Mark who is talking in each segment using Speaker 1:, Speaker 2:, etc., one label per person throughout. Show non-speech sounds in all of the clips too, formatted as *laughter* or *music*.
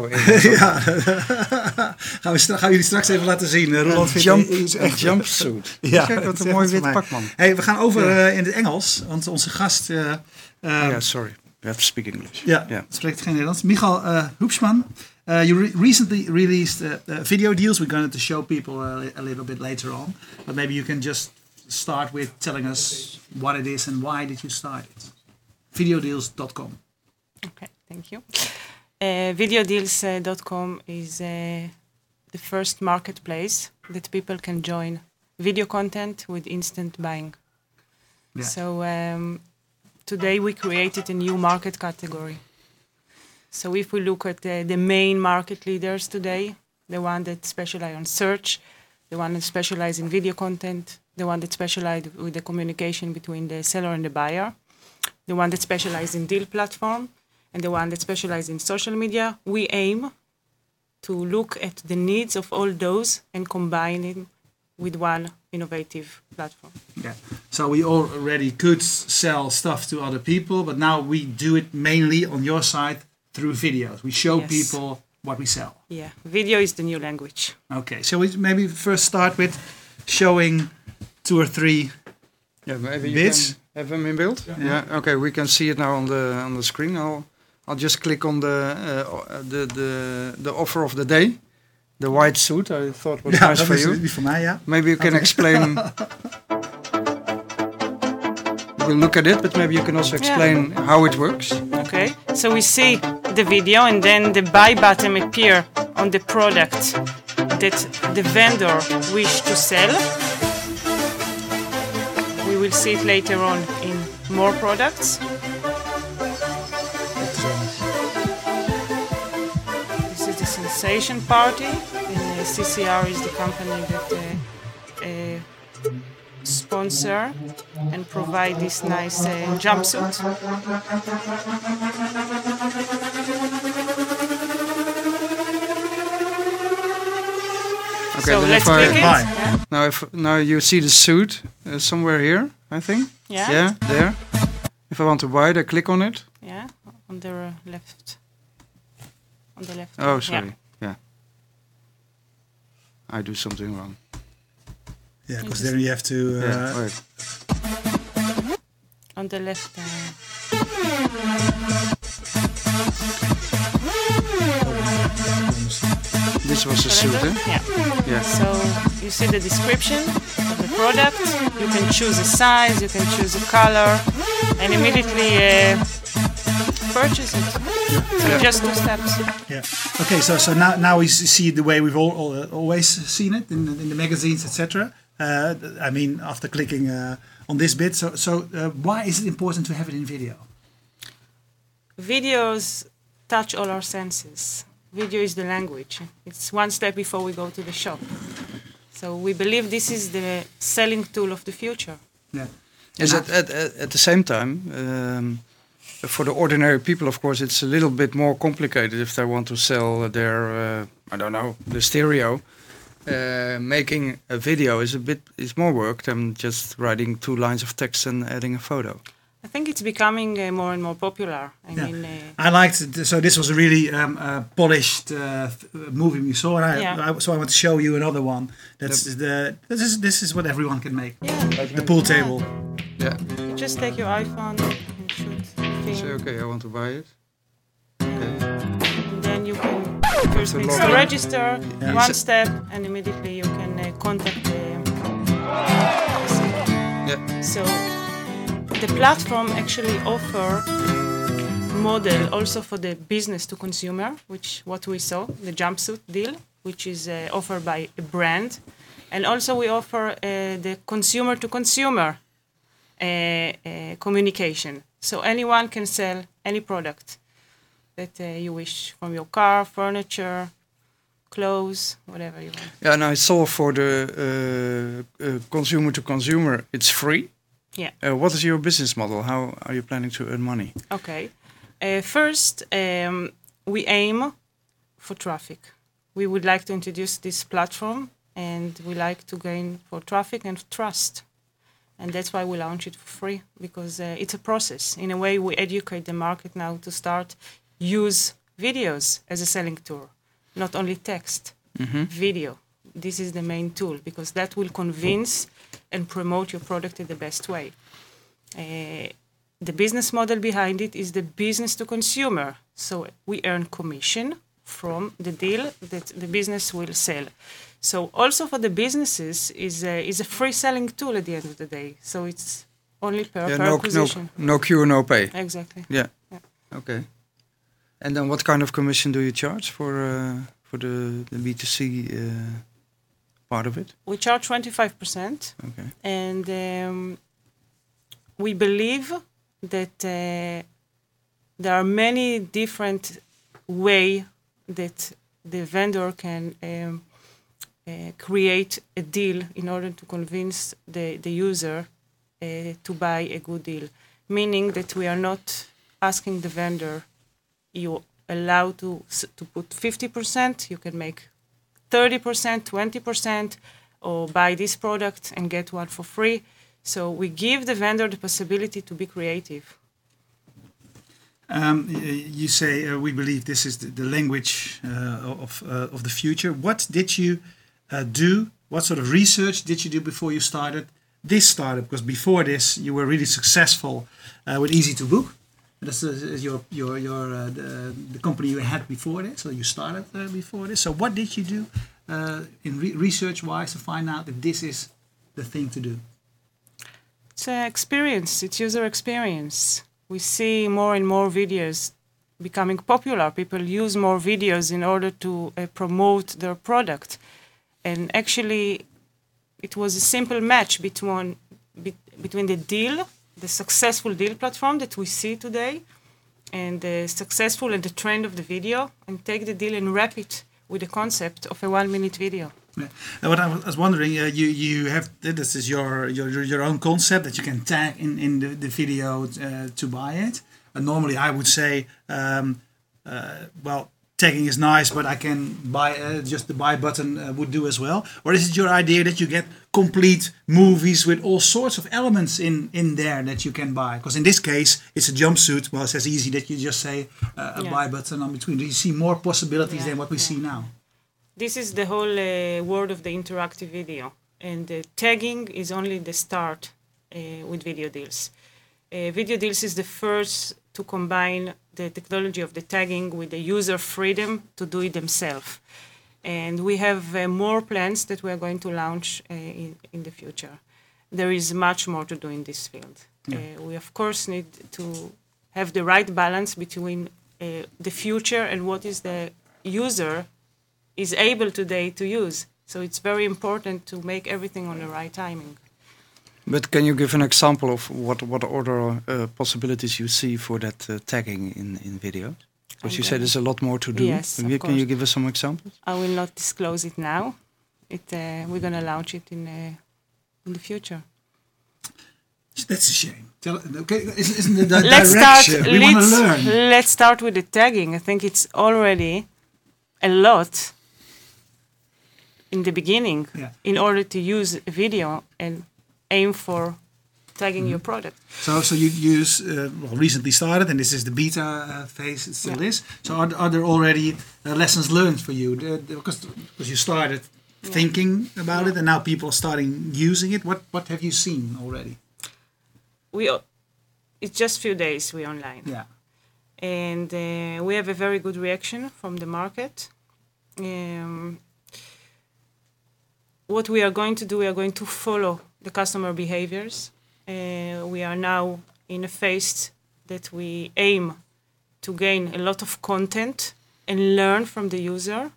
Speaker 1: *laughs* ja, *laughs* gaan, we gaan jullie straks even laten zien. Roland vindt
Speaker 2: jump,
Speaker 1: is echt
Speaker 2: jumpsuit.
Speaker 1: Ja,
Speaker 2: Kijk, wat een mooi wit pak, man.
Speaker 1: Hey, we gaan over eh, in het Engels, want onze gast eh, eh,
Speaker 2: Ja, sorry. We have to speak English.
Speaker 1: ja,
Speaker 2: Ja.
Speaker 1: spreekt geen Nederlands. Michal uh, Hoepsman, uh, you re- recently released uh, uh, video deals. We're going to show people a, li- a little bit later on, but maybe you can just start with telling us what it is and why did you start it. Videodeals.com.
Speaker 3: Okay, thank you. Uh, videodeals.com is uh, the first marketplace that people can join video content with instant buying.
Speaker 1: Yeah.
Speaker 3: So um, today we created a new market category. So if we look at the, the main market leaders today, the one that specialize on search, the one that specialize in video content, the one that specialize with the communication between the seller and the buyer, the one that specializes in deal platform, and the one that specializes in social media, we aim to look at the needs of all those and combine it with one innovative platform.
Speaker 1: Yeah. So we already could sell stuff to other people, but now we do it mainly on your side through videos. We show
Speaker 3: Yes.
Speaker 1: people what we sell.
Speaker 3: Yeah, video is the new language.
Speaker 1: Okay. So we maybe first start with showing two or three.
Speaker 2: Yeah, maybe you
Speaker 1: Bits?
Speaker 2: can have them in build. Yeah. Okay, we can see it now on the on the screen. I'll I'll just click on the uh, uh, the the the offer of the day, the white suit. I thought was *laughs* nice
Speaker 1: dat
Speaker 2: for
Speaker 1: is
Speaker 2: you.
Speaker 1: die voor mij, ja.
Speaker 2: Maybe you can explain. *laughs* We'll look at it, but maybe you can also explain how it works.
Speaker 3: Okay, so we see the video and then the buy button appear on the product that the vendor wish to sell. We will see it later on in more products. Is Party, and uh, CCR is the company that uh, uh, sponsor and provide this nice uh, jumpsuit.
Speaker 2: Okay,
Speaker 3: so let's
Speaker 2: if I-
Speaker 3: click it. Yeah.
Speaker 2: Now, if now you see the suit uh, somewhere here, I think.
Speaker 3: Yeah.
Speaker 2: Yeah, there. If I want to buy it, I click on it.
Speaker 3: Yeah, on the left. On the left.
Speaker 2: Oh, sorry. Yeah. I do something wrong.
Speaker 1: Yeah, because then you have to. Uh,
Speaker 2: yeah. Wait.
Speaker 3: On the left. Uh,
Speaker 2: This was a suit, eh?
Speaker 3: Yeah.
Speaker 2: Yeah.
Speaker 3: So you see the description of the product. You can choose a size. You can choose a color, and immediately uh, purchase it. So just two steps.
Speaker 1: yeah. Okay. So so now now we see the way we've all, all, uh, always seen it in the, in the magazines, etc. Uh, I mean, after clicking uh, on this bit, so so uh, why is it important to have it in video?
Speaker 3: Videos touch all our senses. Video is the language. It's one step before we go to the shop. So we believe this is the selling tool of the future.
Speaker 1: Yeah.
Speaker 2: Is it at, at, at the same time, um, for the ordinary people, of course, it's a little bit more complicated if they want to sell their, uh, I don't know, the stereo. Uh, making a video is a bit is more work than just writing two lines of text and adding a photo.
Speaker 3: I think it's becoming uh, more and more popular. I
Speaker 1: Yeah.
Speaker 3: mean, uh,
Speaker 1: I liked it. So this was a really um, uh, polished uh, movie we saw, and I,
Speaker 3: Yeah.
Speaker 1: I, so I want to show you another one. That's the this is this is what everyone can make.
Speaker 3: yeah,
Speaker 1: The pool table.
Speaker 2: Yeah.
Speaker 3: you just take your iPhone and shoot the
Speaker 2: So
Speaker 3: film,
Speaker 2: okay, I want to buy it. Okay.
Speaker 3: and then you can first
Speaker 2: to
Speaker 3: register
Speaker 1: Yeah.
Speaker 3: one step, and immediately you can uh, contact the.
Speaker 2: Yeah.
Speaker 3: So the platform actually offer model also for the business to consumer, which what we saw, the jumpsuit deal, which is uh, offered by a brand. And also we offer uh, the consumer to consumer uh, uh, communication. So anyone can sell any product that uh, you wish from your car, furniture, clothes, whatever you want.
Speaker 2: Yeah, and I saw for the uh, uh, consumer to consumer, it's free.
Speaker 3: Yeah.
Speaker 2: Uh, what is your business model? How are you planning to earn money?
Speaker 3: Okay. Uh, first, um, we aim for traffic. We would like to introduce this platform and we like to gain for traffic and trust. And that's why we launch it for free because uh, it's a process. In a way, we educate the market now to start use videos as a selling tool, not only text, video. This is the main tool because that will convince and promote your product in the best way. Uh, the business model behind it is the business to consumer. So we earn commission from the deal that the business will sell. So also for the businesses is a, is a free selling tool at the end of the day. So it's only per,
Speaker 2: Yeah,
Speaker 3: per
Speaker 2: no, no,
Speaker 3: acquisition.
Speaker 2: no cure, no pay.
Speaker 3: Exactly.
Speaker 2: Yeah.
Speaker 3: Yeah.
Speaker 2: Okay. And then what kind of commission do you charge for uh, for the, the B2C uh, part of it?
Speaker 3: We charge 25%.
Speaker 2: Okay.
Speaker 3: and um, we believe that uh, there are many different way that the vendor can um, create a deal in order to convince the, the user uh, to buy a good deal meaning that we are not asking the vendor you allow to to put 50% you can make 30%, 20%, or buy this product and get one for free. So we give the vendor the possibility to be creative.
Speaker 1: Um, you say uh, we believe this is the, the language uh, of uh, of the future. What did you uh, do? What sort of research did you do before you started this startup? Because before this, you were really successful uh, with Easy to Book. That's your your your uh, the, the company you had before this. So you started uh, before this. So what did you do in re- research wise to find out that this is the thing to do?
Speaker 3: It's experience, it's user experience. We see more and more videos becoming popular. People use more videos in order to uh, promote their product. And actually, it was a simple match between, be, between the deal, the successful deal platform that we see today, and the successful and the trend of the video, and take the deal and wrap it with the concept of a one minute video.
Speaker 1: Yeah. And what I was- wondering, uh, you you have this is your your your- your own concept that you can tag in in the, the video uh, to buy it. And normally, I would say, um, uh, well, tagging is nice, but I can buy uh, just the buy button uh, would do as well. Or is it your idea that you get complete movies with all sorts of elements in in there that you can buy? Because in this case, it's a jumpsuit. Well, it's as easy that you just say uh, a
Speaker 3: Yeah.
Speaker 1: buy button on between. Do you see more possibilities
Speaker 3: Yeah,
Speaker 1: than what we
Speaker 3: yeah.
Speaker 1: see now?
Speaker 3: This is the whole uh, world of the interactive video, and the tagging is only the start uh, with video deals. Uh, video deals is the first to combine the technology of the tagging with the user freedom to do it themselves. And we have uh, more plans that we are going to launch uh, in, in the future. There is much more to do in this field. Uh, we, of course, need to have the right balance between uh, the future and what is the user is able today to use. So it's very important to make everything on the right timing.
Speaker 2: But can you give an example of what what other uh, possibilities you see for that uh, tagging in in video? Because you
Speaker 3: And,
Speaker 2: said there's a lot more to do.
Speaker 3: yes,
Speaker 2: Can
Speaker 3: of
Speaker 2: you- Can you give us some examples?
Speaker 3: I will not disclose it now. It, uh, we're going to launch it in, uh, in the future.
Speaker 1: That's a shame. Tell, okay, isn't, isn't it the *laughs*
Speaker 3: let's start.
Speaker 1: direction? we want to learn.
Speaker 3: let's start with the tagging. I think it's already a lot in the beginning
Speaker 1: Yeah.
Speaker 3: in order to use video and aim for tagging your
Speaker 1: Mm-hmm.
Speaker 3: product.
Speaker 1: So, so you use uh, well recently started, and this is the beta uh, phase. It still
Speaker 3: Yeah.
Speaker 1: is. So, are, are there already uh, lessons learned for you? Because because you started thinking about it, and now people are starting using it. What what have you seen already?
Speaker 3: We it's just few days we online.
Speaker 1: Yeah.
Speaker 3: and uh, we have a very good reaction from the market. Um, what we are going to do, we are going to follow the customer behaviors. Uh, we are now in a phase that we aim to gain a lot of content and learn from the user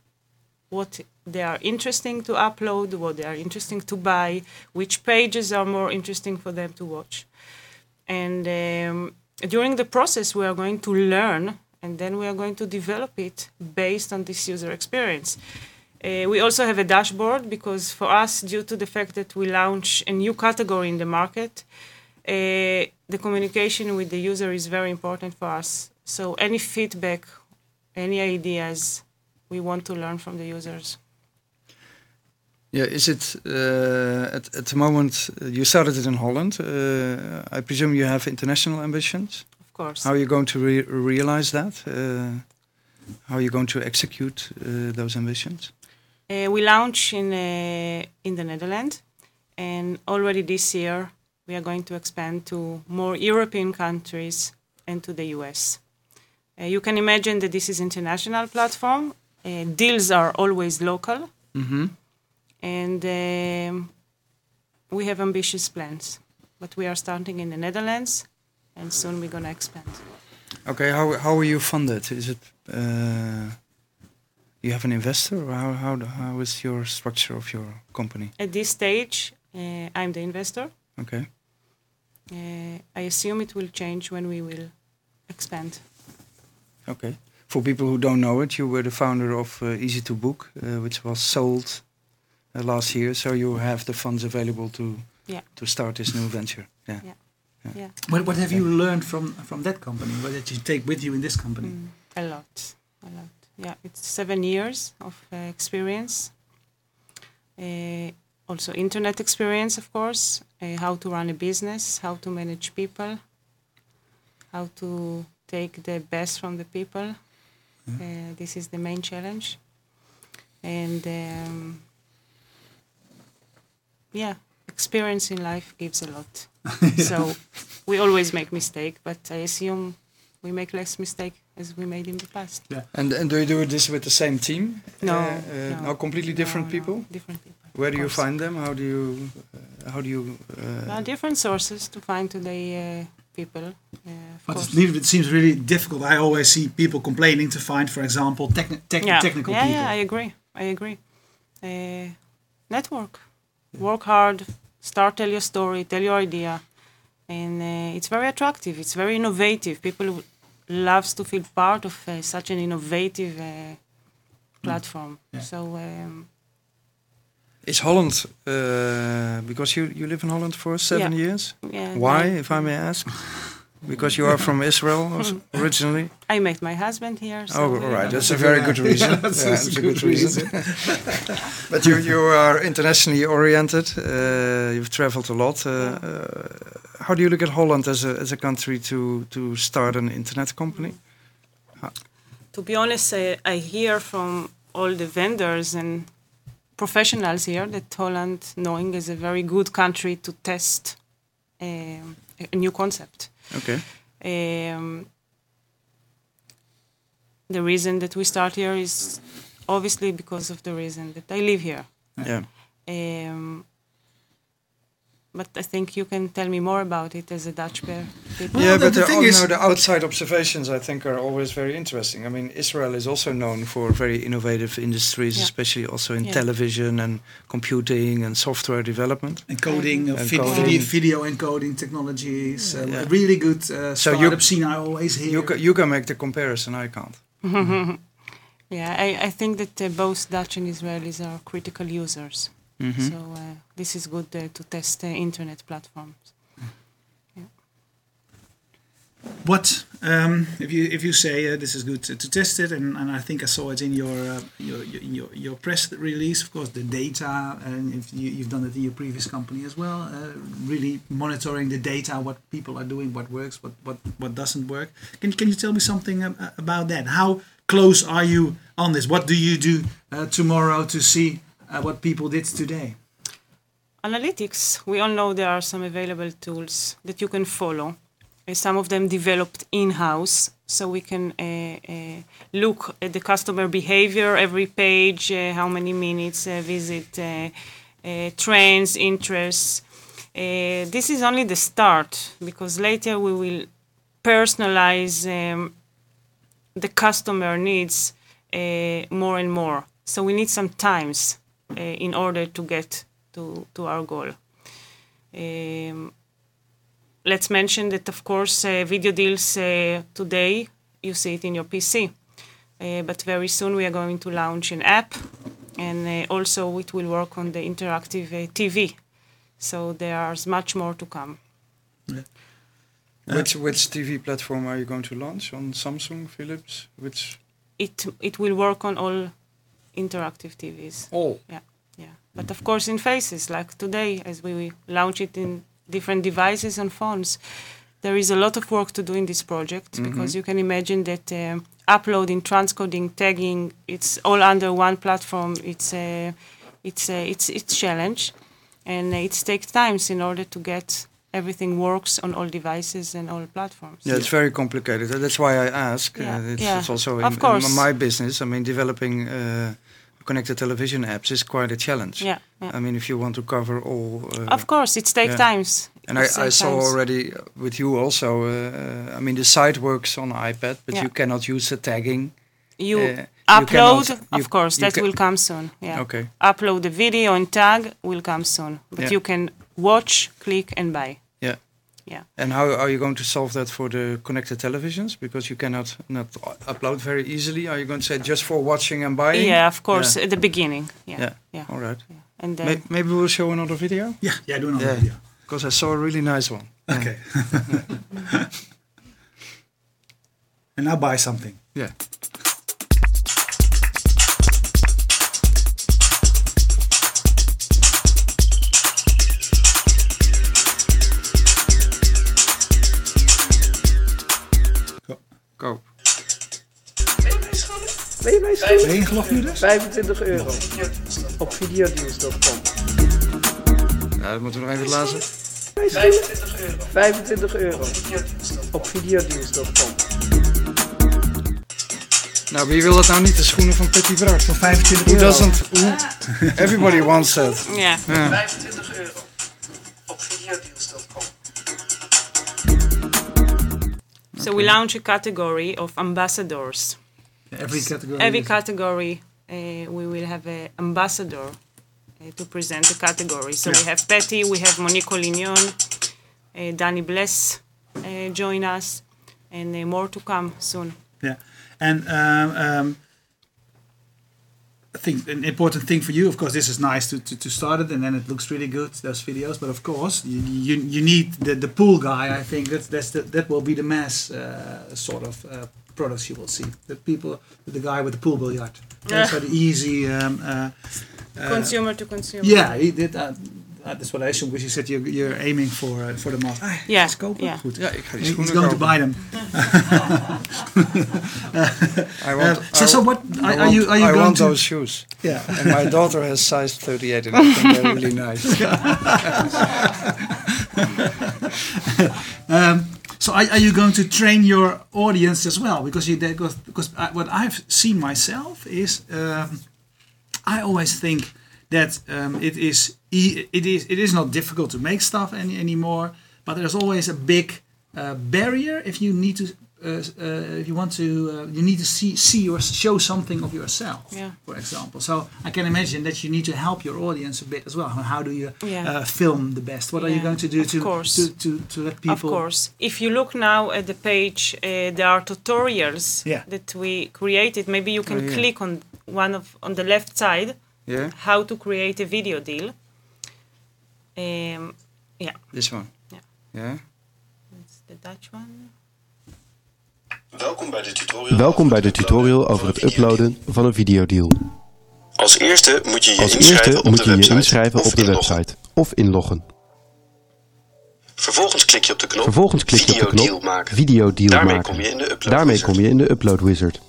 Speaker 3: what they are interesting to upload, what they are interesting to buy, which pages are more interesting for them to watch. And um, during the process, we are going to learn and then we are going to develop it based on this user experience. Uh, we also have a dashboard because for us, due to the fact that we launch a new category in the market, uh, the communication with the user is very important for us. So any feedback, any ideas, we want to learn from the users.
Speaker 2: Yeah, is it uh, at at the moment uh, you started it in Holland? Uh, I presume you have international ambitions.
Speaker 3: Of course.
Speaker 2: How are you going to re realize that? Uh, how are you going to execute uh, those ambitions?
Speaker 3: Uh, we launch in uh, in the Netherlands, and already this year we are going to expand to more European countries and to the US. Uh, you can imagine that this is international platform. Uh, deals are always local,
Speaker 2: Mm-hmm.
Speaker 3: and um, we have ambitious plans. But we are starting in the Netherlands, and soon we're gonna expand.
Speaker 2: Okay, how how are you funded? Is it uh, you have an investor, or how how how is your structure of your company?
Speaker 3: At this stage, uh, I'm the investor.
Speaker 2: Okay,
Speaker 3: Uh, I assume it will change when we will expand.
Speaker 2: okay. For people who don't know it, you were the founder of uh, Easy to Book, uh, which was sold uh, last year. So you have the funds available to
Speaker 3: Yeah.
Speaker 2: to start this new venture. Yeah.
Speaker 3: Yeah.
Speaker 1: What, what have you learned from from that company? What did you take with you in this company?
Speaker 3: Mm, a lot, a lot. Yeah, it's seven years of uh, experience. Uh, also, internet experience, of course. Uh, how to run a business, how to manage people, how to take the best from the people. Uh, this is the main challenge. And um, yeah, experience in life gives a lot. *laughs* So we always make mistake, but I assume we make less mistake as we made in the past.
Speaker 2: And and do you do this with the same team?
Speaker 3: No,
Speaker 2: Uh, uh,
Speaker 3: no.
Speaker 2: no, completely different
Speaker 3: No, no,
Speaker 2: people.
Speaker 3: different people.
Speaker 2: Where do you find them? How do you uh, how do you? Uh,
Speaker 3: There different sources to find today uh, people. Uh,
Speaker 1: But
Speaker 3: course.
Speaker 1: it seems really difficult. I always see people complaining to find, for example, techni- tech-
Speaker 3: yeah.
Speaker 1: technical
Speaker 3: yeah,
Speaker 1: people.
Speaker 3: yeah, I agree. I agree. Uh, network, work hard, start tell your story, tell your idea, and uh, it's very attractive. It's very innovative. People w- loves to feel part of uh, such an innovative uh, platform.
Speaker 1: Yeah.
Speaker 3: So um,
Speaker 2: Is Holland uh, because you you live in Holland for seven
Speaker 3: Yeah.
Speaker 2: years?
Speaker 3: yeah,
Speaker 2: Why,
Speaker 3: I-
Speaker 2: if I may ask? Because you are from Israel *laughs* originally.
Speaker 3: I met my husband here. So
Speaker 2: Oh,
Speaker 3: we-
Speaker 2: all right. That's a very good *laughs* reason.
Speaker 1: Yeah, that's-
Speaker 2: Yeah,
Speaker 1: that's
Speaker 2: it's
Speaker 1: a
Speaker 2: a good
Speaker 1: good
Speaker 2: reason. *laughs* but you you are internationally oriented. Uh, you've traveled a lot. Uh, uh, how do you look at Holland as a as a country to to start an internet company?
Speaker 3: to be honest, I, I hear from all the vendors and professionals here that Holland, knowing is a very good country to test um, a new concept.
Speaker 2: Okay.
Speaker 3: Um, the reason that we start here is obviously because of the reason that I live here.
Speaker 2: Yeah.
Speaker 3: Um, but I think you can tell me more about it as a Dutch pe- people.
Speaker 2: yeah,
Speaker 1: the-
Speaker 2: but
Speaker 1: the
Speaker 2: the,
Speaker 1: thing
Speaker 2: you
Speaker 1: is-
Speaker 2: know, the outside observations I think are always very interesting. I mean, Israel is also known for very innovative industries,
Speaker 3: Yeah.
Speaker 2: especially also in
Speaker 3: Yeah.
Speaker 2: television and computing and software development.
Speaker 1: Encoding, uh, vid-
Speaker 2: Encoding.
Speaker 1: video, video encoding technologies, uh,
Speaker 2: Yeah.
Speaker 1: really good uh,
Speaker 2: So you-
Speaker 1: startup scene. I always hear.
Speaker 2: You ca you can make the comparison. I can't. *laughs*
Speaker 3: Yeah, I, I think that uh, both Dutch and Israelis are critical users.
Speaker 2: Mhm.
Speaker 3: So uh, this is good uh, to test uh, internet platforms.
Speaker 1: What um, if you if you say uh, this is good to, to test it, and, and I think I saw it in your uh, your, your your press release. Of course, the data, and if you, you've done it in your previous company as well. Uh, really monitoring the data, what people are doing, what works, what what what doesn't work. Can can you tell me something about that? How close are you on this? What do you do uh, tomorrow to see uh, what people did today?
Speaker 3: Analytics, we all know there are some available tools that you can follow. Uh, some of them developed in-house, so we can uh, uh, look at the customer behavior every page, uh, how many minutes visit, trends, interests. This is only the start because later we will personalize um, the customer needs more and more. So we need some times in order to get to, to our goal. Um, let's mention that, of course, uh, video deals uh, today, you see it in your PC. Uh, but very soon we are going to launch an app and uh, also it will work on the interactive uh, TV. So there's much more to come.
Speaker 2: which which TV platform are you going to launch on Samsung, Philips? Which
Speaker 3: It, it will work on all interactive TVs.
Speaker 2: all?
Speaker 3: Yeah, yeah. But of course, in faces like today, as we launch it in different devices and phones, there is a lot of work to do in this project because you can imagine that um, uploading, transcoding, tagging. It's all under one platform. It's a, it's a, it's it's challenge, and it takes times in order to get everything works on all devices and all platforms.
Speaker 2: Yeah, it's very complicated. That's why I ask.
Speaker 3: Yeah,
Speaker 2: Uh, it's,
Speaker 3: yeah.
Speaker 2: it's also in,
Speaker 3: Of
Speaker 2: in
Speaker 3: course.
Speaker 2: my business. I mean, developing uh, connected television apps is quite a challenge.
Speaker 3: Yeah, yeah.
Speaker 2: I mean, if you want to cover all. Uh,
Speaker 3: of course, it takes
Speaker 2: yeah.
Speaker 3: times.
Speaker 2: and I, I saw
Speaker 3: times.
Speaker 2: already uh, with you also. Uh, I mean, the site works on iPad, but
Speaker 3: Yeah.
Speaker 2: you cannot use the tagging.
Speaker 3: You
Speaker 2: uh, you
Speaker 3: upload,
Speaker 2: cannot-
Speaker 3: of course, that will come soon. Yeah.
Speaker 2: Okay.
Speaker 3: Upload the video and tag will come soon, but you can watch, click, and buy.
Speaker 2: Yeah.
Speaker 3: Yeah.
Speaker 2: And how are you going to solve that for the connected televisions? Because you cannot not upload very easily. Are you going to say just for watching and buying?
Speaker 3: Yeah, of course,
Speaker 2: Yeah.
Speaker 3: at the beginning. Yeah.
Speaker 2: Yeah.
Speaker 3: Yeah.
Speaker 2: All right.
Speaker 3: And then
Speaker 2: May- maybe we'll show another video.
Speaker 1: Yeah, yeah, do another
Speaker 2: Yeah.
Speaker 1: video.
Speaker 2: Because I saw a really nice one.
Speaker 1: Okay. *laughs* and now buy something.
Speaker 2: Yeah.
Speaker 4: Ben je mijn schoenen?
Speaker 1: Ben je ingelogd nu dus?
Speaker 4: 25 euro. Op videodeals.com.
Speaker 2: Ja, dat moeten we nog even laten.
Speaker 4: Mijn schoenen? 25 euro. Op videodeals.com.
Speaker 2: Nou, wie wil dat nou niet? De schoenen van Petit Brak.
Speaker 1: Voor 25
Speaker 2: Who
Speaker 1: euro.
Speaker 2: doesn't? Who? Everybody wants that.
Speaker 3: yeah.
Speaker 2: Yeah.
Speaker 4: 25 euro. Op videodeals.com.
Speaker 3: So we launch a category of ambassadors.
Speaker 1: Every category.
Speaker 3: Every
Speaker 1: is-
Speaker 3: category, uh, we will have an ambassador uh, to present the category. So we have Patty, we have Monique Collignon, uh, Danny Bless uh, join us, and uh, more to come soon.
Speaker 1: Yeah, and um, um, I think an important thing for you, of course, this is nice to, to, to start it, and then it looks really good those videos. But of course, you you, you need the, the pool guy. I think that's that's the, that will be the mass uh, sort of uh, products you will see. The people, the guy with the pool billiard.
Speaker 3: Yeah.
Speaker 1: So the easy. Um, uh,
Speaker 3: consumer to consumer.
Speaker 1: yeah, he did. Uh, uh, that's what I assume because you said you're, you're aiming for uh, for the mass. Ah,
Speaker 3: Yeah,
Speaker 1: let's go.
Speaker 3: yeah.
Speaker 1: Goed.
Speaker 2: Ja, ik ga die
Speaker 1: He's
Speaker 2: schoenen
Speaker 1: going to buy them. *laughs*
Speaker 2: I want,
Speaker 1: Uh, so, so what
Speaker 2: I
Speaker 1: are, are
Speaker 2: want-
Speaker 1: you are you
Speaker 2: I
Speaker 1: going
Speaker 2: want
Speaker 1: to?
Speaker 2: those shoes.
Speaker 1: Yeah.
Speaker 2: And my daughter has size 38 and I think they're really nice. *laughs*
Speaker 1: Um, so are, are you going to train your audience as well? Because you because, because I, what I've seen myself is um, I always think that um, it is e- it is it is not difficult to make stuff any anymore, but there's always a big uh, barrier if you need to. Uh, uh, if you want to, uh, you need to see, see or show something of yourself,
Speaker 3: Yeah.
Speaker 1: for example. So I can imagine that you need to help your audience a bit as well. How do you
Speaker 3: Yeah.
Speaker 1: uh, film the best? What are you going to do
Speaker 3: of
Speaker 1: to,
Speaker 3: course.
Speaker 1: to, to, to let people?
Speaker 3: Of course. If you look now at the page, uh, there are tutorials
Speaker 1: Yeah.
Speaker 3: that we created. Maybe you can
Speaker 2: Oh, yeah.
Speaker 3: click on one of on the left side
Speaker 2: Yeah?
Speaker 3: how to create a video deal. Um, yeah,
Speaker 2: This one.
Speaker 3: Yeah.
Speaker 2: Yeah?
Speaker 3: it's the Dutch one.
Speaker 5: Welkom bij de tutorial,
Speaker 6: Welkom bij de
Speaker 5: over het
Speaker 6: tutorial over het uploaden van een videodeal.
Speaker 5: Als eerste moet je je
Speaker 6: Als
Speaker 5: inschrijven
Speaker 6: eerste
Speaker 5: op
Speaker 6: moet
Speaker 5: de
Speaker 6: je je
Speaker 5: website.
Speaker 6: inschrijven
Speaker 5: of
Speaker 6: op de
Speaker 5: inloggen.
Speaker 6: website of inloggen.
Speaker 5: Vervolgens klik je op de knop
Speaker 6: Vervolgens klik je op de
Speaker 5: Videodeal
Speaker 6: knop
Speaker 5: maken.
Speaker 6: Videodeal
Speaker 5: Daarmee
Speaker 6: maken.
Speaker 5: kom je in de upload
Speaker 6: Daarmee
Speaker 5: wizard.
Speaker 6: kom je in de Upload Wizard.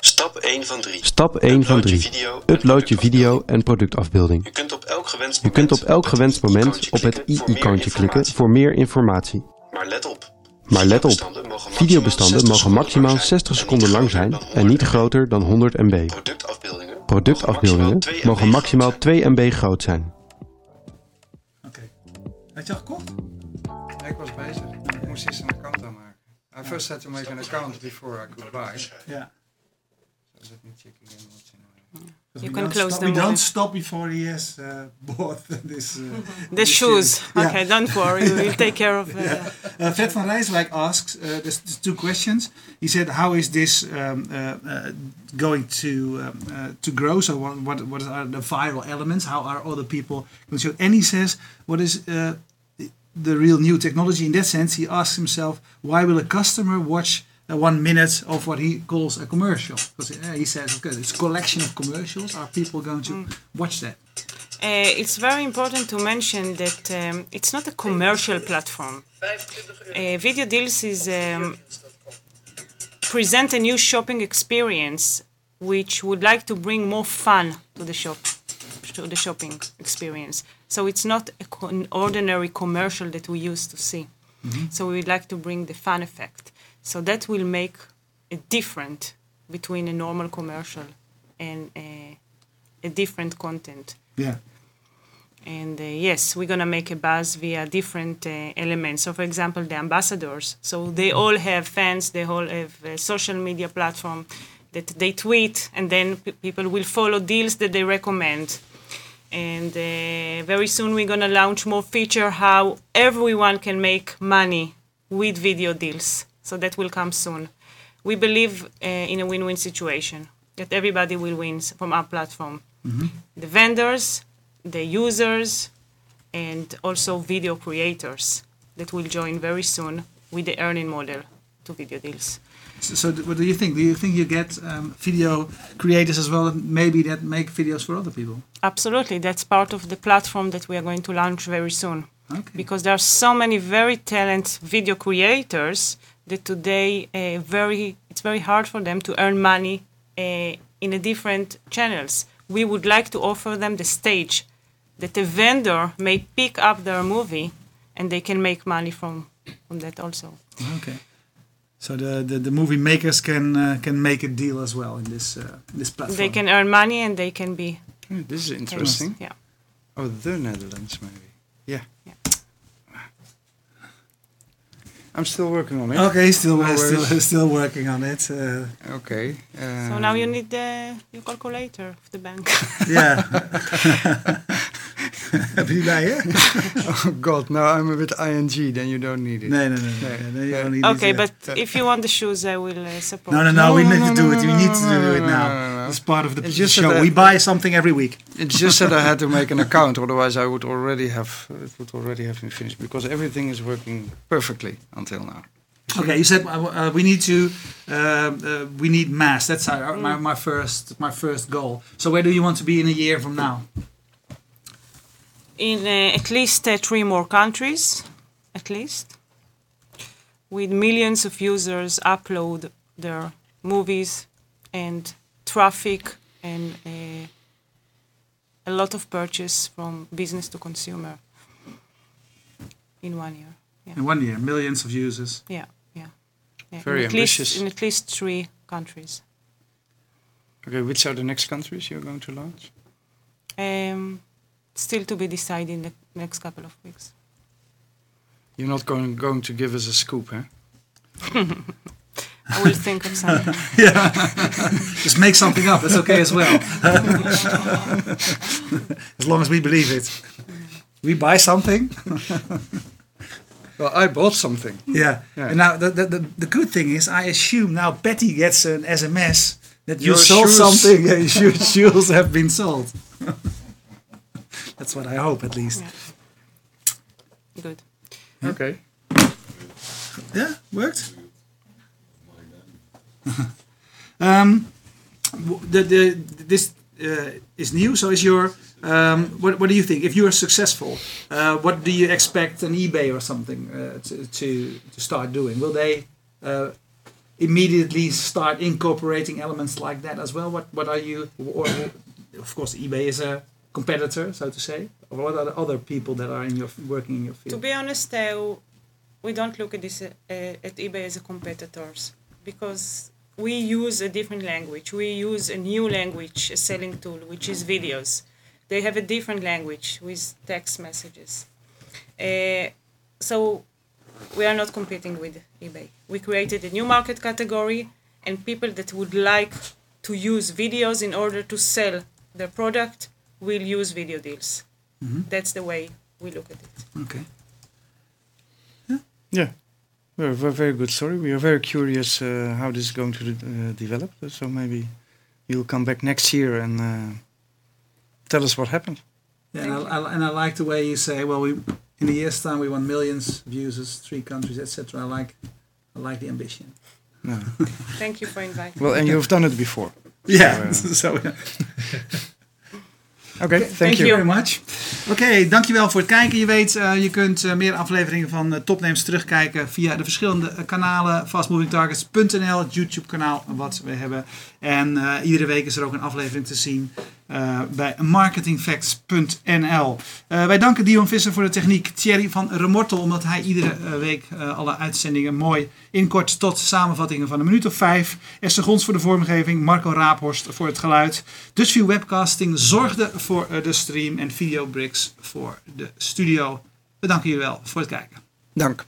Speaker 5: Stap 1 van 3.
Speaker 6: Stap 1 van 3. Upload je video en productafbeelding.
Speaker 5: Je kunt op elk gewenst
Speaker 6: Je kunt op elk
Speaker 5: het
Speaker 6: gewenst moment op het
Speaker 5: i-icoontje
Speaker 6: klikken voor meer informatie.
Speaker 5: Maar let op.
Speaker 6: Maar let op,
Speaker 5: Videobestanden mogen
Speaker 6: maximaal
Speaker 5: 60
Speaker 6: 60 seconden lang zijn en niet groter dan 100 MB.
Speaker 5: Productafbeeldingen,
Speaker 6: Productafbeeldingen mogen maximaal 2 MB groot zijn.
Speaker 1: Oké. Had je al gekocht?
Speaker 2: Ik was bezig. Ik moest eerst een account aanmaken. I first had to make an account before I could buy.
Speaker 1: Ja.
Speaker 2: So let me checking in what's in my...
Speaker 1: We
Speaker 3: You can close
Speaker 1: stop,
Speaker 3: them
Speaker 1: We don't stop before he has uh, *laughs* bought this. Uh, *laughs*
Speaker 3: The
Speaker 1: this
Speaker 3: shoes.
Speaker 1: shoes. Yeah.
Speaker 3: Okay, don't worry. We'll take care of. Uh,
Speaker 1: Uh, Fred van Rijswijk asks, uh, there's, there's two questions. He said, how is this um, uh, uh, going to um, uh, to grow? So what, what what are the viral elements? How are other people going to show? And he says, what is uh, the real new technology? In that sense, he asks himself, why will a customer watch one minute of what he calls a commercial? Because uh, he says, okay, it's a collection of commercials. Are people going to watch that?
Speaker 3: Uh, it's very important to mention that um, it's not a commercial platform. Uh, Video Deals is um, present a new shopping experience which would like to bring more fun to the shop to the shopping experience so it's not an ordinary commercial that we used to see so we would like to bring the fun effect so that will make it different between a normal commercial and a, a different content
Speaker 1: Yeah.
Speaker 3: and uh, yes, we're gonna make a buzz via different uh, elements. So, for example, the ambassadors. So they all have fans. They all have a social media platform that they tweet, and then p- people will follow deals that they recommend. And uh, very soon we're gonna launch more feature how everyone can make money with video deals. So that will come soon. We believe uh, in a win-win situation that everybody will win from our platform the vendors, the users, and also video creators that will join very soon with the earning model to video deals.
Speaker 1: So, so what do you think? Do you think you get um, video creators as well, maybe that make videos for other people?
Speaker 3: Absolutely, that's part of the platform that we are going to launch very soon.
Speaker 1: Okay.
Speaker 3: Because there are so many very talented video creators that today uh, very it's very hard for them to earn money uh, in a different channels. We would like to offer them the stage that a vendor may pick up their movie and they can make money from, from that also.
Speaker 1: Okay. So the, the, the movie makers can uh, can make a deal as well in this uh, this platform.
Speaker 3: They can earn money and they can be
Speaker 2: Hmm, this is interesting.
Speaker 3: Yeah.
Speaker 2: Oh, the Netherlands, maybe. Yeah.
Speaker 3: Yeah.
Speaker 2: I'm still working on it.
Speaker 1: Okay, still
Speaker 2: No
Speaker 1: still still working on it. Uh,
Speaker 2: Okay.
Speaker 3: So now you
Speaker 2: um,
Speaker 3: need the your calculator of the bank.
Speaker 1: yeah. *laughs* *laughs* Heb je bij je? *laughs*
Speaker 2: Oh God, no, I'm with ING. Then you don't need it.
Speaker 1: Nee, nee, nee.
Speaker 2: Nee.
Speaker 1: nee, nee, you
Speaker 2: Nee.
Speaker 1: only need,
Speaker 3: okay, but if you want the shoes, I will uh, support.
Speaker 1: No, no, no, we
Speaker 2: No,
Speaker 1: need
Speaker 2: no,
Speaker 1: to do
Speaker 2: no,
Speaker 1: it. We
Speaker 2: no,
Speaker 1: need to
Speaker 2: no,
Speaker 1: do it now.
Speaker 2: no, no, no.
Speaker 1: It's part of the
Speaker 2: It's just
Speaker 1: show. We buy something every week.
Speaker 2: It's just that I had to make an account, otherwise I would already have it would already have been finished because everything is working perfectly until now.
Speaker 1: Okay, you said uh, uh, we need to uh, uh, we need mass. That's our, my, my first my first goal. So where do you want to be in a year from now?
Speaker 3: In uh, at least uh, three more countries, at least, with millions of users upload their movies and traffic and uh, a lot of purchase from business to consumer in one year. Yeah,
Speaker 1: In one year, millions of users.
Speaker 3: yeah, yeah. yeah.
Speaker 2: Very
Speaker 3: in at least,
Speaker 2: ambitious.
Speaker 3: in at least three countries.
Speaker 2: Okay, which are the next countries you're going to launch?
Speaker 3: Um, still to be decided in the next couple of weeks.
Speaker 2: You're not going going to give us a scoop, huh? *laughs*
Speaker 3: I will think of something. *laughs* Yeah. *laughs*
Speaker 1: Just make something up. That's okay as well. as long as we believe it. We buy something.
Speaker 2: Well, I bought something.
Speaker 1: Yeah.
Speaker 2: Yeah.
Speaker 1: And now the, the, the, the good thing is, I assume now Betty gets an SMS that you
Speaker 2: Your
Speaker 1: sold
Speaker 2: shoes.
Speaker 1: something. Yeah, your shoes have been sold. That's what I hope, at least.
Speaker 3: Yeah. Good.
Speaker 2: Okay.
Speaker 1: Yeah, worked. *laughs* um, the, the this uh, is new. So is your um, what what do you think? If you are successful, uh, what do you expect an eBay or something uh, to, to to start doing? Will they uh, immediately start incorporating elements like that as well? What what are you? Or, of course, eBay is a competitor, so to say. Or what are the other people that are in your working in your field?
Speaker 3: To be honest, uh, we don't look at this uh, at eBay as a competitors because we use a different language. We use a new language, a selling tool, which is videos. They have a different language with text messages. Uh, so we are not competing with eBay. We created a new market category, and people that would like to use videos in order to sell their product will use video deals. That's the way we look at it.
Speaker 1: Okay.
Speaker 2: Yeah. We're, we're very good story. We are very curious uh, how this is going to uh, develop. So maybe you'll come back next year and uh, tell us what happened.
Speaker 1: Yeah, and I, I, and I like the way you say, well, we in a year's time we want millions of users, three countries, etc. I like, I like the ambition.
Speaker 2: No.
Speaker 3: Thank you for inviting.
Speaker 2: Well, and you've done it before.
Speaker 1: Yeah.
Speaker 2: uh, *laughs*
Speaker 1: so *laughs*
Speaker 2: Okay, thank,
Speaker 1: thank you very much. Oké, dankjewel voor het kijken. Je weet, eh, je kunt eh, meer afleveringen van uh, Topnames terugkijken via de verschillende eh, kanalen. Fastmovingtargets.nl, het YouTube kanaal wat we hebben. En eh, iedere week is er ook een aflevering te zien eh, bij marketingfacts.nl. Eh, wij danken Dion Visser voor de techniek. Thierry van Remortel, omdat hij iedere week alle uitzendingen mooi inkort tot samenvattingen van een minuut of vijf. Esther Gons voor de vormgeving. Marco Raaphorst voor het geluid. Dutchview Webcasting zorgde voor de stream. En Videobricks voor de studio. We danken jullie wel voor het kijken.
Speaker 2: Dank.